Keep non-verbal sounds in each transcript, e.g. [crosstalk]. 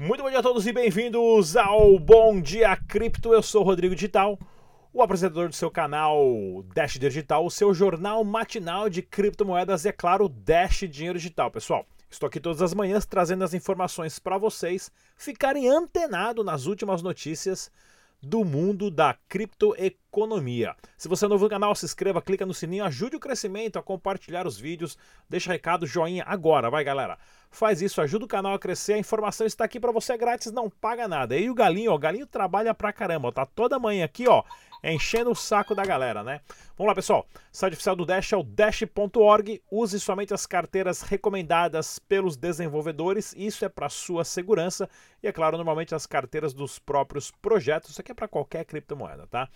Muito bom dia a todos e bem-vindos ao Bom Dia Cripto. Eu sou Rodrigo Digital, o apresentador do seu canal Dash Digital, o seu jornal matinal de criptomoedas e, é claro, Dash Dinheiro Digital. Pessoal, estou aqui todas as manhãs trazendo as informações para vocês ficarem antenados nas últimas notícias do mundo da criptoeconomia. Se você é novo no canal, se inscreva, clica no sininho, ajude o crescimento a compartilhar os vídeos, deixa recado, joinha agora, vai galera. Faz isso, ajuda o canal a crescer, a informação está aqui para você grátis, não paga nada. E o Galinho, ó, o Galinho trabalha pra caramba, tá toda manhã aqui, ó, enchendo o saco da galera, né? Vamos lá, pessoal. O site oficial do Dash é o dash.org. Use somente as carteiras recomendadas pelos desenvolvedores. Isso é para sua segurança e, é claro, normalmente as carteiras dos próprios projetos. Isso aqui é para qualquer criptomoeda, tá?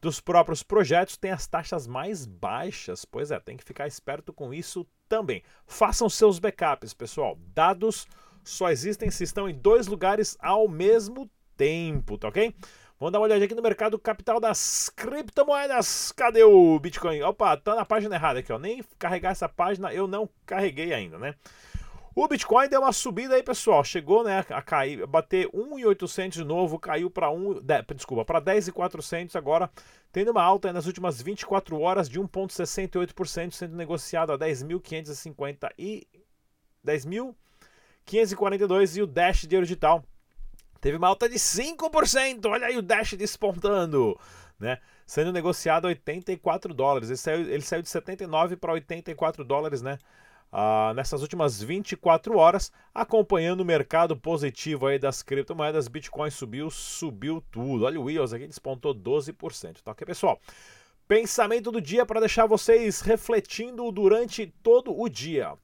Dos próprios projetos tem as taxas mais baixas. Pois é, tem que ficar esperto com isso também. Façam seus backups, pessoal. Dados só existem se estão em dois lugares ao mesmo tempo, tá ok? Vamos dar uma olhadinha aqui no mercado capital das criptomoedas. Cadê o Bitcoin? Opa, tá na página errada aqui, ó. Nem carregar essa página eu não carreguei ainda, né? O Bitcoin deu uma subida aí, pessoal. Chegou, né, a cair, bater 1.800 de novo, caiu para 1, de, desculpa, para 10.400 agora, tendo uma alta nas últimas 24 horas de 1.68%, sendo negociado a 10.550 e 10.542 e o Dash de digital Teve uma alta de 5%. Olha aí o Dash despontando. Né? Sendo negociado a 84 dólares. Ele saiu, ele saiu de 79 para 84 dólares, né? Ah, nessas últimas 24 horas, acompanhando o mercado positivo aí das criptomoedas, Bitcoin subiu, subiu tudo. Olha o Wheels aqui, despontou 12%. Tá ok, pessoal? Pensamento do dia para deixar vocês refletindo durante todo o dia.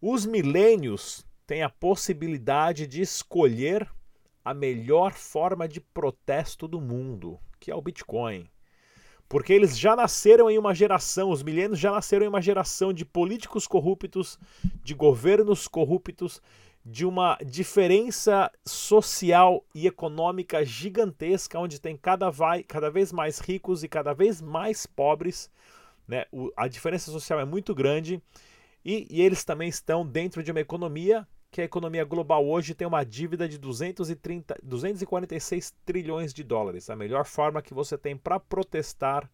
Os milênios têm a possibilidade de escolher a melhor forma de protesto do mundo, que é o Bitcoin. Porque eles já nasceram em uma geração, os milênios já nasceram em uma geração de políticos corruptos, de governos corruptos, de uma diferença social e econômica gigantesca, onde tem cada, vai, cada vez mais ricos e cada vez mais pobres. Né? O, a diferença social é muito grande e, e eles também estão dentro de uma economia que a economia global hoje tem uma dívida de 230, 246 trilhões de dólares. A melhor forma que você tem para protestar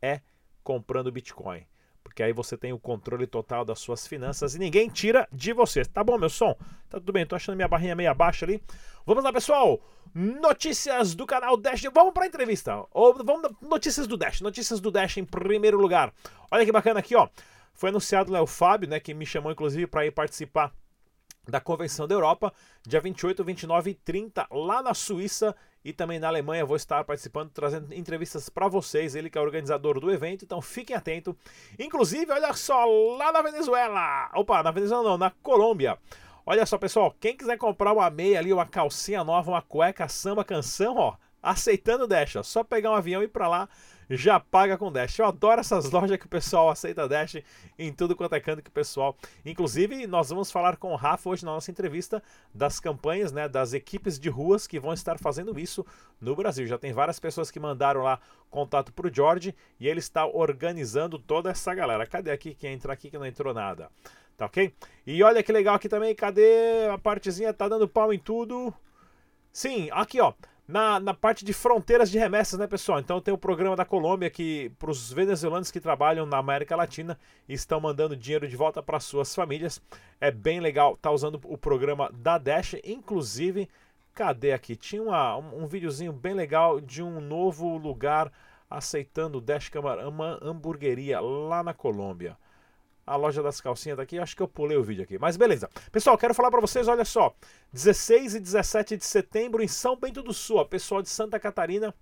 é comprando Bitcoin. Porque aí você tem o controle total das suas finanças e ninguém tira de você. Tá bom, meu som? Tá tudo bem, tô achando minha barrinha meio baixa ali. Vamos lá, pessoal! Notícias do canal Dash. Vamos para a entrevista. Ou vamos notícias do Dash. Notícias do Dash em primeiro lugar. Olha que bacana aqui, ó. Foi anunciado né, o Fábio, né, que me chamou inclusive para ir participar da Convenção da Europa, dia 28, 29 e 30, lá na Suíça e também na Alemanha. Vou estar participando, trazendo entrevistas para vocês. Ele que é organizador do evento, então fiquem atentos. Inclusive, olha só, lá na Venezuela, opa, na Venezuela não, na Colômbia. Olha só, pessoal, quem quiser comprar uma meia ali, uma calcinha nova, uma cueca, samba, canção, ó, aceitando ó, só pegar um avião e ir para lá já paga com Dash. Eu adoro essas [laughs] lojas que o pessoal aceita Dash em tudo quanto é canto que o pessoal. Inclusive, nós vamos falar com o Rafa hoje na nossa entrevista das campanhas, né, das equipes de ruas que vão estar fazendo isso no Brasil. Já tem várias pessoas que mandaram lá contato para o George e ele está organizando toda essa galera. Cadê aqui quem entra aqui que não entrou nada? Tá ok? E olha que legal aqui também, cadê a partezinha? Tá dando pau em tudo. Sim, aqui ó na, na parte de fronteiras de remessas, né, pessoal? Então tem o programa da Colômbia que para os venezuelanos que trabalham na América Latina estão mandando dinheiro de volta para suas famílias. É bem legal tá usando o programa da Dash, inclusive, cadê aqui? Tinha uma, um, um videozinho bem legal de um novo lugar aceitando Dash Camarama Hamburgueria lá na Colômbia a loja das calcinhas daqui. Acho que eu pulei o vídeo aqui. Mas beleza. Pessoal, quero falar para vocês, olha só. 16 e 17 de setembro em São Bento do Sul. Pessoal de Santa Catarina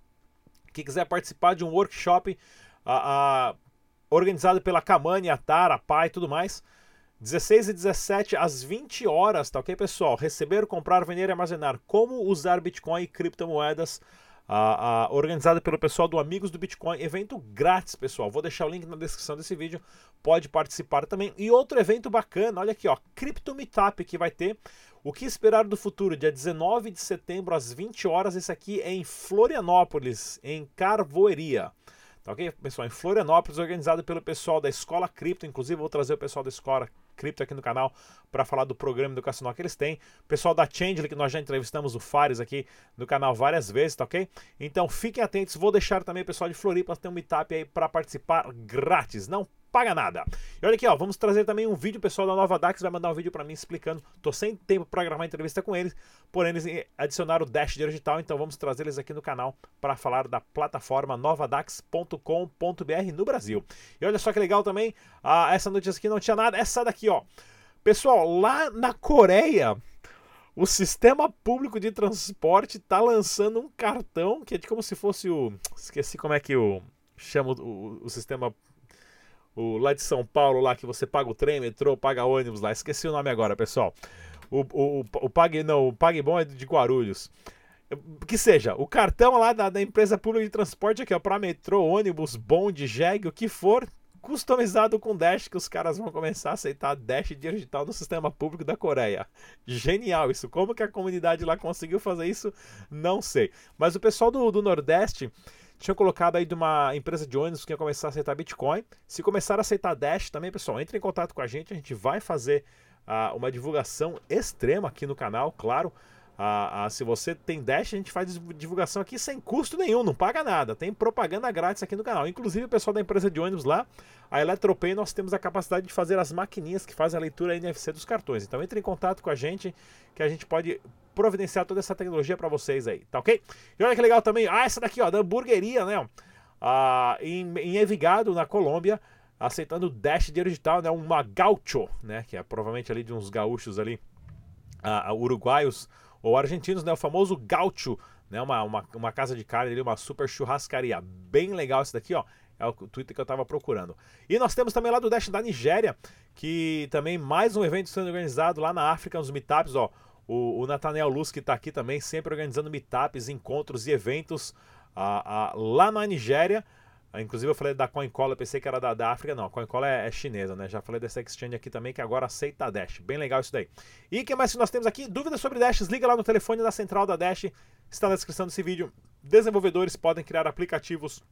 que quiser participar de um workshop a, a, organizado pela Camani, a Tara, a Pai e tudo mais. 16 e 17 às 20 horas, tá ok, pessoal? Receber, comprar, vender e armazenar. Como usar Bitcoin e criptomoedas a, a, organizada pelo pessoal do Amigos do Bitcoin, evento grátis, pessoal. Vou deixar o link na descrição desse vídeo, pode participar também. E outro evento bacana, olha aqui, ó, Crypto Meetup que vai ter. O que esperar do futuro? Dia 19 de setembro às 20 horas. Esse aqui é em Florianópolis, em Carvoeria. Tá ok, pessoal? Em Florianópolis, organizado pelo pessoal da Escola Cripto. Inclusive, vou trazer o pessoal da Escola cripto aqui no canal para falar do programa educacional que eles têm. Pessoal da Change, que nós já entrevistamos o Fares aqui no canal várias vezes, tá ok? Então fiquem atentos. Vou deixar também o pessoal de Floripa ter um meetup aí para participar grátis. Não paga nada. E olha aqui, ó, vamos trazer também um vídeo, pessoal da Nova Dax vai mandar um vídeo para mim explicando. Tô sem tempo para gravar entrevista com eles, porém eles adicionaram o Dash Digital, então vamos trazer eles aqui no canal para falar da plataforma novadax.com.br no Brasil. E olha só que legal também, ah, essa notícia aqui não tinha nada, essa daqui, ó. Pessoal, lá na Coreia, o sistema público de transporte tá lançando um cartão que é de como se fosse o. Esqueci como é que o. Chama o, o sistema o, lá de São Paulo, lá que você paga o trem, metrô, paga ônibus lá. Esqueci o nome agora, pessoal. O, o, o, Pague, não, o Pague Bom é de Guarulhos. Que seja, o cartão lá da, da empresa pública de transporte aqui, ó, para metrô, ônibus, bonde, jegue, o que for, customizado com Dash, que os caras vão começar a aceitar Dash digital no sistema público da Coreia. Genial isso. Como que a comunidade lá conseguiu fazer isso? Não sei. Mas o pessoal do, do Nordeste tinha colocado aí de uma empresa de ônibus que ia começar a aceitar Bitcoin. Se começar a aceitar Dash também, pessoal, entre em contato com a gente. A gente vai fazer uh, uma divulgação extrema aqui no canal, claro. Uh, uh, se você tem Dash, a gente faz divulgação aqui sem custo nenhum, não paga nada. Tem propaganda grátis aqui no canal. Inclusive, o pessoal da empresa de ônibus lá, a Eletropay, nós temos a capacidade de fazer as maquininhas que fazem a leitura NFC dos cartões. Então, entre em contato com a gente, que a gente pode providenciar toda essa tecnologia para vocês aí, tá ok? E olha que legal também, ah, essa daqui, ó, da hamburgueria, né? Ah, em, em Envigado, na Colômbia, aceitando Dash dinheiro digital, né? Uma gaucho, né? Que é provavelmente ali de uns gaúchos ali, ah, uruguaios ou argentinos, né? O famoso gaucho, né? Uma, uma, uma casa de carne ali, uma super churrascaria. Bem legal esse daqui, ó. É o Twitter que eu estava procurando. E nós temos também lá do Dash da Nigéria, que também mais um evento sendo organizado lá na África, nos meetups, ó. O, o Nathaniel Luz, que está aqui também, sempre organizando meetups, encontros e eventos ah, ah, lá na Nigéria. Ah, inclusive eu falei da CoinCola, pensei que era da, da África, não. A CoinCola é, é, chinesa, né? Já falei dessa exchange aqui também, que agora aceita a Dash. Bem legal isso daí. E o que mais que nós temos aqui? Dúvidas sobre Dash? Liga lá no telefone da central da Dash. Está na descrição desse vídeo. Desenvolvedores podem criar aplicativos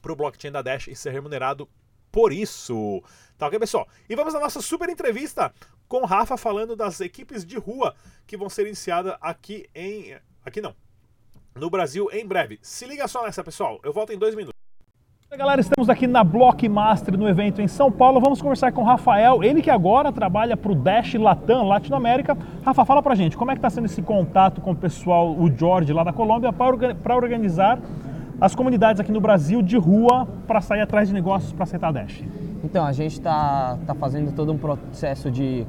para o blockchain da Dash e ser remunerado por isso. Tá ok, pessoal? E vamos à nossa super entrevista com Rafa falando das equipes de rua que vão ser iniciadas aqui em. Aqui não. No Brasil em breve. Se liga só nessa, pessoal. Eu volto em dois minutos. Galera, estamos aqui na Blockmaster no evento em São Paulo. Vamos conversar com o Rafael, ele que agora trabalha para o Dash Latam, Latinoamérica. Rafa, fala pra gente, como é que está sendo esse contato com o pessoal, o George lá da Colômbia, para organizar as comunidades aqui no Brasil de rua para sair atrás de negócios para aceitar a Dash? Então, a gente está tá fazendo todo um processo de,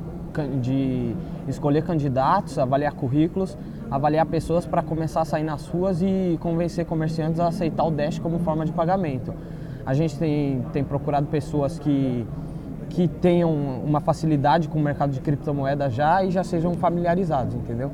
de escolher candidatos, avaliar currículos, avaliar pessoas para começar a sair nas ruas e convencer comerciantes a aceitar o Dash como forma de pagamento. A gente tem, tem procurado pessoas que, que tenham uma facilidade com o mercado de criptomoeda já e já sejam familiarizados, entendeu?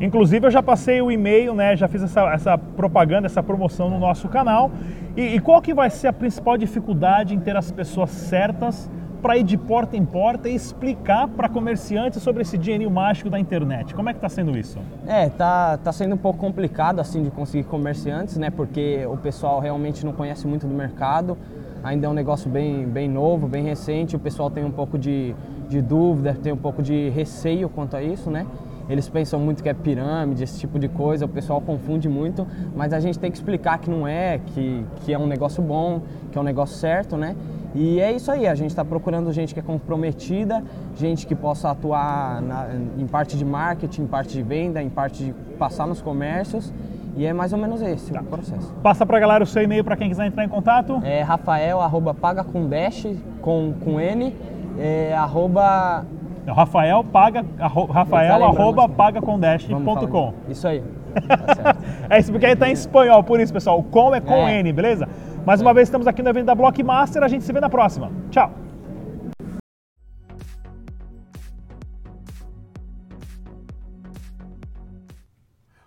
Inclusive eu já passei o e-mail, né? Já fiz essa, essa propaganda, essa promoção no nosso canal. E, e qual que vai ser a principal dificuldade em ter as pessoas certas para ir de porta em porta e explicar para comerciantes sobre esse dinheirinho mágico da internet? Como é que está sendo isso? É, tá, tá sendo um pouco complicado assim de conseguir comerciantes, né? Porque o pessoal realmente não conhece muito do mercado. Ainda é um negócio bem, bem novo, bem recente. O pessoal tem um pouco de, de dúvida, tem um pouco de receio quanto a isso, né? Eles pensam muito que é pirâmide, esse tipo de coisa, o pessoal confunde muito, mas a gente tem que explicar que não é, que, que é um negócio bom, que é um negócio certo, né? E é isso aí, a gente está procurando gente que é comprometida, gente que possa atuar na, em parte de marketing, em parte de venda, em parte de passar nos comércios. E é mais ou menos esse tá. o processo. Passa para a galera o seu e-mail para quem quiser entrar em contato. É rafael, arroba paga com dash, com, com N, é, arroba é Rafael paga, Rafael arroba pagacomdash.com. Isso aí. [laughs] Tá é isso, porque aí tá em espanhol, por isso, pessoal. O com é com é. N, beleza? Mais uma é. vez estamos aqui no evento da Blockmaster, a gente se vê na próxima. Tchau!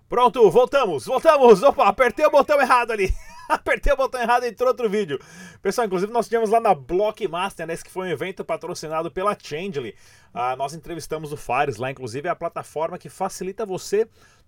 Pronto, voltamos, voltamos. Opa, apertei o botão errado ali. [laughs] Apertei o botão errado e entrou outro vídeo. Pessoal, inclusive nós tivemos lá na Blockmaster, né, que foi um evento patrocinado pela Changely. Ah, nós entrevistamos o Fares lá, inclusive é a plataforma que facilita você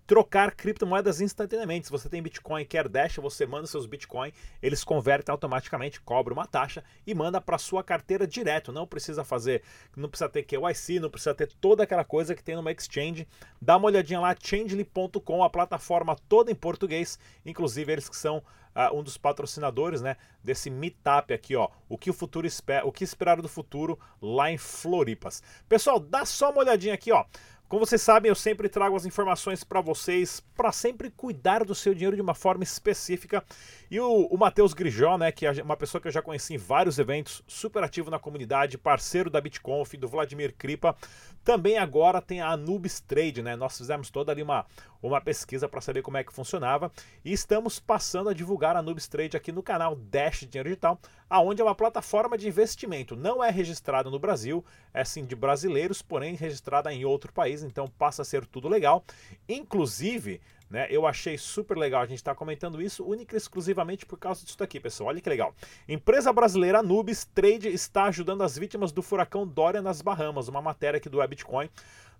trocar criptomoedas instantaneamente. Se você tem Bitcoin e quer Dash, você manda seus Bitcoin, eles convertem automaticamente, cobra uma taxa e manda para sua carteira direto. Não precisa fazer, não precisa ter KYC, não precisa ter toda aquela coisa que tem numa exchange. Dá uma olhadinha lá, changely.com, a plataforma toda em português, inclusive eles que são uh, um dos patrocinadores, né, desse meetup aqui, ó, o que o futuro espera, o que esperar do futuro lá em Floripas. Pessoal, dá só uma olhadinha aqui, ó. Como vocês sabem, eu sempre trago as informações para vocês, para sempre cuidar do seu dinheiro de uma forma específica. E o, o Matheus Grijó, né, que é uma pessoa que eu já conheci em vários eventos, super ativo na comunidade, parceiro da BitConf, do Vladimir Kripa, também agora tem a Anubis Trade, né? Nós fizemos toda ali uma, uma pesquisa para saber como é que funcionava e estamos passando a divulgar a Anubis Trade aqui no canal Dash Dinheiro Digital, aonde é uma plataforma de investimento. Não é registrada no Brasil, é sim de brasileiros, porém registrada em outro país, então passa a ser tudo legal. Inclusive, né? Eu achei super legal a gente estar tá comentando isso única e exclusivamente por causa disso daqui, pessoal. Olha que legal. Empresa brasileira Anubis Trade está ajudando as vítimas do furacão Dória nas Bahamas. Uma matéria aqui do Bitcoin,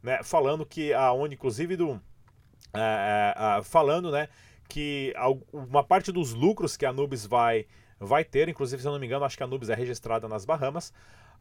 né? Falando que a ONU, inclusive do. É, é, falando, né? Que uma parte dos lucros que a Anubis vai, vai ter, inclusive, se eu não me engano, acho que a Anubis é registrada nas Bahamas,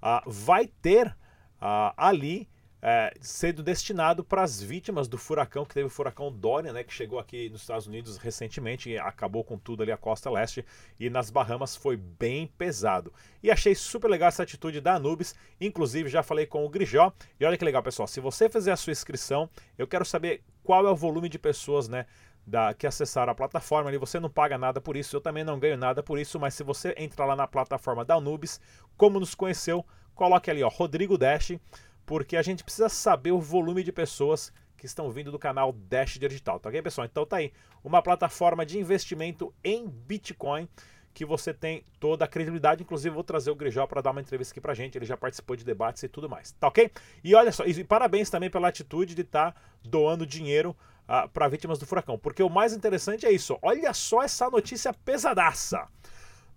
uh, vai ter uh, ali é, sendo destinado para as vítimas do furacão que teve o furacão Dorian, né, que chegou aqui nos Estados Unidos recentemente e acabou com tudo ali a costa leste e nas Bahamas foi bem pesado. E achei super legal essa atitude da Anubis, inclusive já falei com o Grijó. E olha que legal, pessoal, se você fizer a sua inscrição, eu quero saber qual é o volume de pessoas, né, da, que acessaram a plataforma ali, você não paga nada por isso, eu também não ganho nada por isso, mas se você entrar lá na plataforma da Anubis, como nos conheceu, coloque ali, ó, Rodrigo Dash porque a gente precisa saber o volume de pessoas que estão vindo do canal Dash Digital, tá ok, pessoal? Então tá aí, uma plataforma de investimento em Bitcoin que você tem toda a credibilidade. Inclusive, vou trazer o Grijó para dar uma entrevista aqui pra gente. Ele já participou de debates e tudo mais, tá ok? E olha só, e parabéns também pela atitude de estar tá doando dinheiro uh, ah, para vítimas do furacão, porque o mais interessante é isso. Olha só essa notícia pesadaça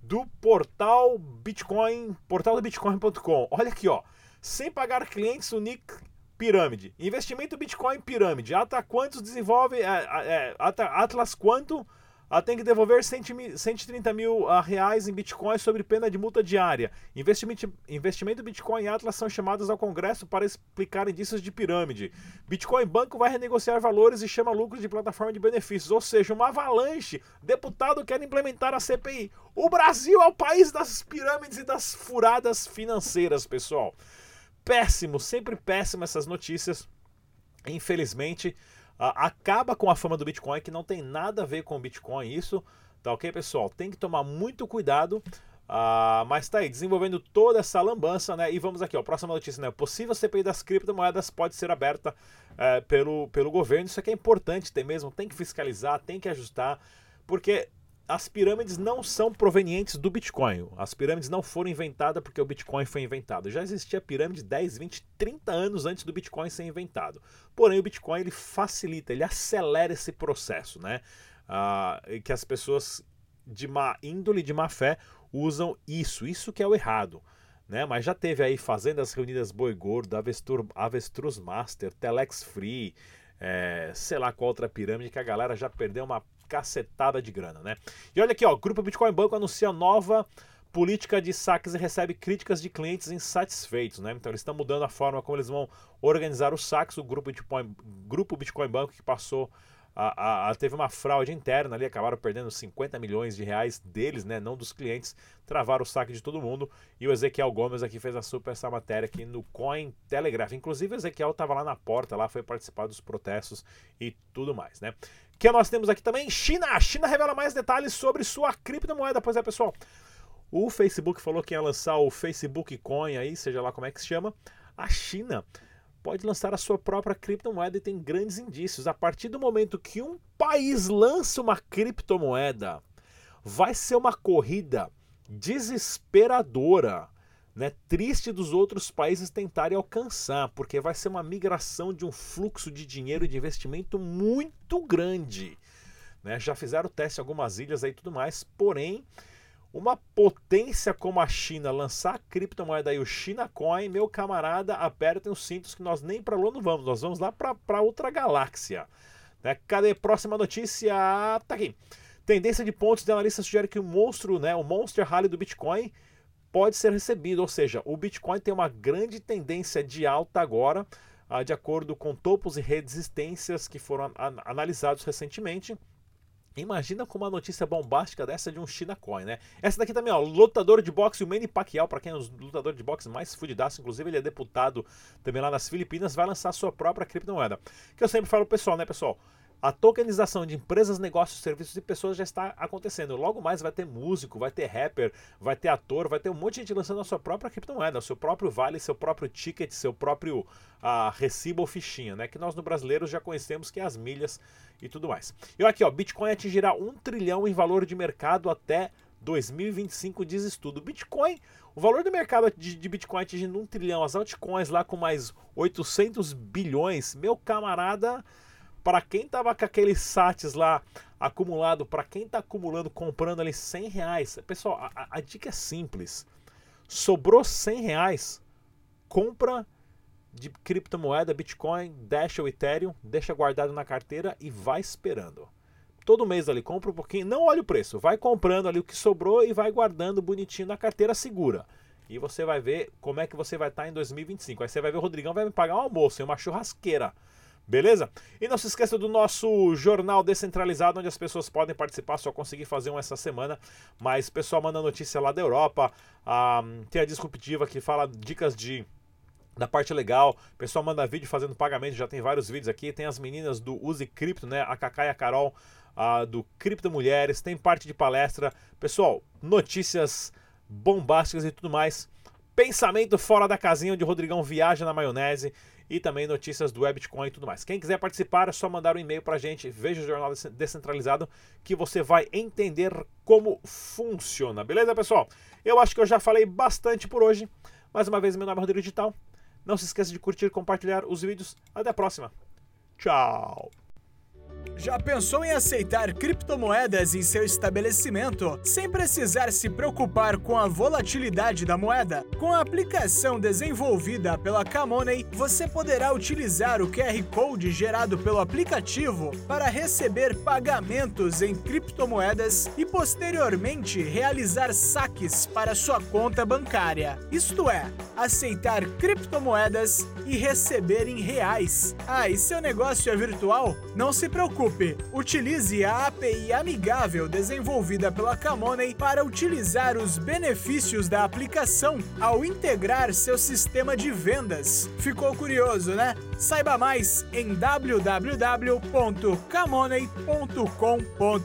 do portal Bitcoin, portal do Bitcoin.com. Olha aqui, ó sem pagar clientes, o Nick Pirâmide. Investimento Bitcoin Pirâmide. Ata quantos desenvolve. É, é, Atlas quanto tem que devolver 130 mil uh, reais em Bitcoin sobre pena de multa diária. Investimento, investimento Bitcoin e Atlas são chamados ao Congresso para explicar indícios de pirâmide. Bitcoin Banco vai renegociar valores e chama lucros de plataforma de benefícios, ou seja, uma avalanche. Deputado quer implementar a CPI. O Brasil é o país das pirâmides e das furadas financeiras, pessoal péssimo, sempre péssimo essas notícias. Infelizmente, acaba com a fama do Bitcoin, que não tem nada a ver com o Bitcoin. Isso, tá ok, pessoal? Tem que tomar muito cuidado. Uh, mas tá aí, desenvolvendo toda essa lambança, né? E vamos aqui, ó, próxima notícia, né? Possível CPI das criptomoedas pode ser aberta uh, pelo, pelo governo. Isso aqui é importante, tem mesmo, tem que fiscalizar, tem que ajustar, porque as pirâmides não são provenientes do Bitcoin. As pirâmides não foram inventadas porque o Bitcoin foi inventado. Já existia pirâmide 10, 20, 30 anos antes do Bitcoin ser inventado. Porém, o Bitcoin ele facilita, ele acelera esse processo, né? Ah, que as pessoas de má índole, de má fé, usam isso. Isso que é o errado. Né? Mas já teve aí Fazendas Reunidas Boi Gordo, Avestur, Avestruz Master, Telex Free, é, sei lá qual outra pirâmide que a galera já perdeu uma cacetada de grana, né? E olha aqui, ó, o Grupo Bitcoin Banco anuncia nova política de saques e recebe críticas de clientes insatisfeitos, né? Então eles estão mudando a forma como eles vão organizar os saques. O Grupo Bitcoin, Grupo Bitcoin Banco que passou a, a, teve uma fraude interna ali, acabaram perdendo 50 milhões de reais deles, né, não dos clientes, travaram o saque de todo mundo. E o Ezequiel Gomes aqui fez a super essa matéria aqui no Coin Telegraph. Inclusive o Ezequiel estava lá na porta, lá foi participar dos protestos e tudo mais, né? que nós temos aqui também? China. A China revela mais detalhes sobre sua criptomoeda. Pois é, pessoal. O Facebook falou que ia lançar o Facebook Coin aí, seja lá como é que se chama. A China pode lançar a sua própria criptomoeda e tem grandes indícios. A partir do momento que um país lança uma criptomoeda, vai ser uma corrida desesperadora né, triste dos outros países tentarem alcançar, porque vai ser uma migração de um fluxo de dinheiro e de investimento muito grande. Né? Já fizeram teste em algumas ilhas e tudo mais, porém, uma potência como a China lançar a criptomoeda aí, o China Coin, meu camarada, apertem os cintos que nós nem para lá não vamos, nós vamos lá para outra galáxia. Né? Cadê? Próxima notícia. Tá aqui. Tendência de pontos de analistas sugere que o monstro, né, o Monster Rally do Bitcoin pode ser recebido, ou seja, o Bitcoin tem uma grande tendência de alta agora, ah, de acordo com topos e resistências que foram analisados recentemente. Imagina com uma notícia bombástica dessa de um China Coin, né? Essa daqui também, ó, lutador de boxe, o Manny Pacquiao, para quem é o lutador de boxe mais fudidaço, inclusive ele é deputado também lá nas Filipinas, vai lançar sua própria criptomoeda. Que eu sempre falo pessoal, né, pessoal? A tokenização de empresas, negócios, serviços e pessoas já está acontecendo. Logo mais vai ter músico, vai ter rapper, vai ter ator, vai ter um monte de gente lançando a sua própria criptomoeda, o seu próprio vale, seu próprio ticket, seu próprio uh, recibo ou fichinha, né? Que nós no brasileiro já conhecemos que é as milhas e tudo mais. E aqui, ó, Bitcoin atingirá um trilhão em valor de mercado até 2025, diz estudo. Bitcoin, o valor do mercado de, de Bitcoin atingindo um trilhão, as altcoins lá com mais 800 bilhões, meu camarada para quem tava com aqueles sats lá acumulado, para quem tá acumulando, comprando ali 100 reais, pessoal, a, a, dica é simples. Sobrou 100 reais, compra de criptomoeda, Bitcoin, Dash ou Ethereum, deixa guardado na carteira e vai esperando. Todo mês ali compra um pouquinho, não olha o preço, vai comprando ali o que sobrou e vai guardando bonitinho na carteira segura. E você vai ver como é que você vai estar tá em 2025. Aí você vai ver o Rodrigão vai me pagar um almoço, uma churrasqueira Beleza? E não se esqueça do nosso jornal descentralizado, onde as pessoas podem participar, só consegui fazer um essa semana. Mas o pessoal manda notícia lá da Europa. Ah, tem a Disruptiva que fala dicas de da parte legal. O pessoal manda vídeo fazendo pagamento, já tem vários vídeos aqui. Tem as meninas do Use Cripto, né? A Kaká e a Carol ah, do Cripto Mulheres. Tem parte de palestra. Pessoal, notícias bombásticas e tudo mais. Pensamento fora da casinha, onde o Rodrigão viaja na maionese e também notícias do Webitcoin e tudo mais. Quem quiser participar é só mandar um e-mail para a gente, veja o Jornal Descentralizado, que você vai entender como funciona. Beleza, pessoal? Eu acho que eu já falei bastante por hoje. Mais uma vez, meu nome é Rodrigo Digital. Não se esqueça de curtir e compartilhar os vídeos. Até a próxima. Tchau! Já pensou em aceitar criptomoedas em seu estabelecimento sem precisar se preocupar com a volatilidade da moeda? Com a aplicação desenvolvida pela Camoney, você poderá utilizar o QR Code gerado pelo aplicativo para receber pagamentos em criptomoedas e posteriormente realizar saques para sua conta bancária. Isto é, aceitar criptomoedas e receber em reais. Ah, e seu negócio é virtual? Não se preocupe preocupe, utilize a API amigável desenvolvida pela Camoney para utilizar os benefícios da aplicação ao integrar seu sistema de vendas. Ficou curioso, né? Saiba mais em www.camoney.com.br.